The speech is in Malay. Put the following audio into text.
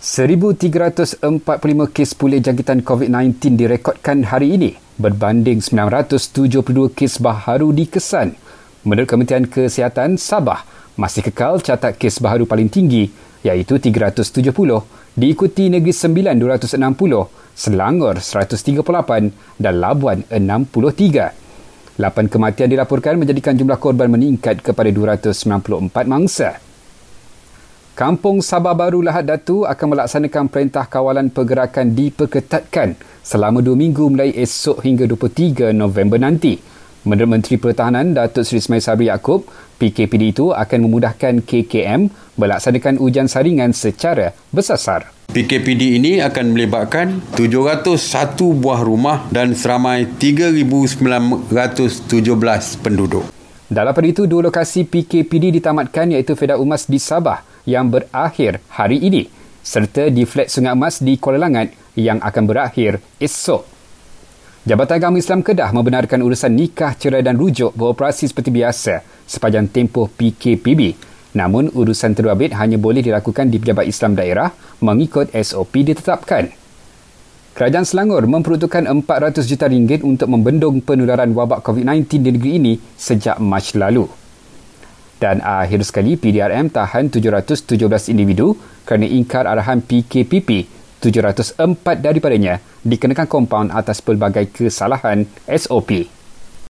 1,345 kes pulih jangkitan COVID-19 direkodkan hari ini berbanding 972 kes baharu dikesan. Menurut Kementerian Kesihatan, Sabah masih kekal catat kes baharu paling tinggi iaitu 370 diikuti Negeri Sembilan 260, Selangor 138 dan Labuan 63. Lapan kematian dilaporkan menjadikan jumlah korban meningkat kepada 294 mangsa. Kampung Sabah Baru Lahad Datu akan melaksanakan perintah kawalan pergerakan diperketatkan selama dua minggu mulai esok hingga 23 November nanti. Menurut Menteri Pertahanan Datuk Seri Ismail Sabri Yaakob, PKPD itu akan memudahkan KKM melaksanakan ujian saringan secara bersasar. PKPD ini akan melibatkan 701 buah rumah dan seramai 3,917 penduduk. Dalam pada itu, dua lokasi PKPD ditamatkan iaitu Feda Umas di Sabah yang berakhir hari ini serta di flat Sungai Emas di Kuala Langat yang akan berakhir esok. Jabatan Agama Islam Kedah membenarkan urusan nikah, cerai dan rujuk beroperasi seperti biasa sepanjang tempoh PKPB. Namun, urusan terbabit hanya boleh dilakukan di Pejabat Islam Daerah mengikut SOP ditetapkan. Kerajaan Selangor memperuntukkan 400 juta ringgit untuk membendung penularan wabak COVID-19 di negeri ini sejak Mac lalu. Dan akhir sekali PDRM tahan 717 individu kerana ingkar arahan PKPP 704 daripadanya dikenakan kompaun atas pelbagai kesalahan SOP.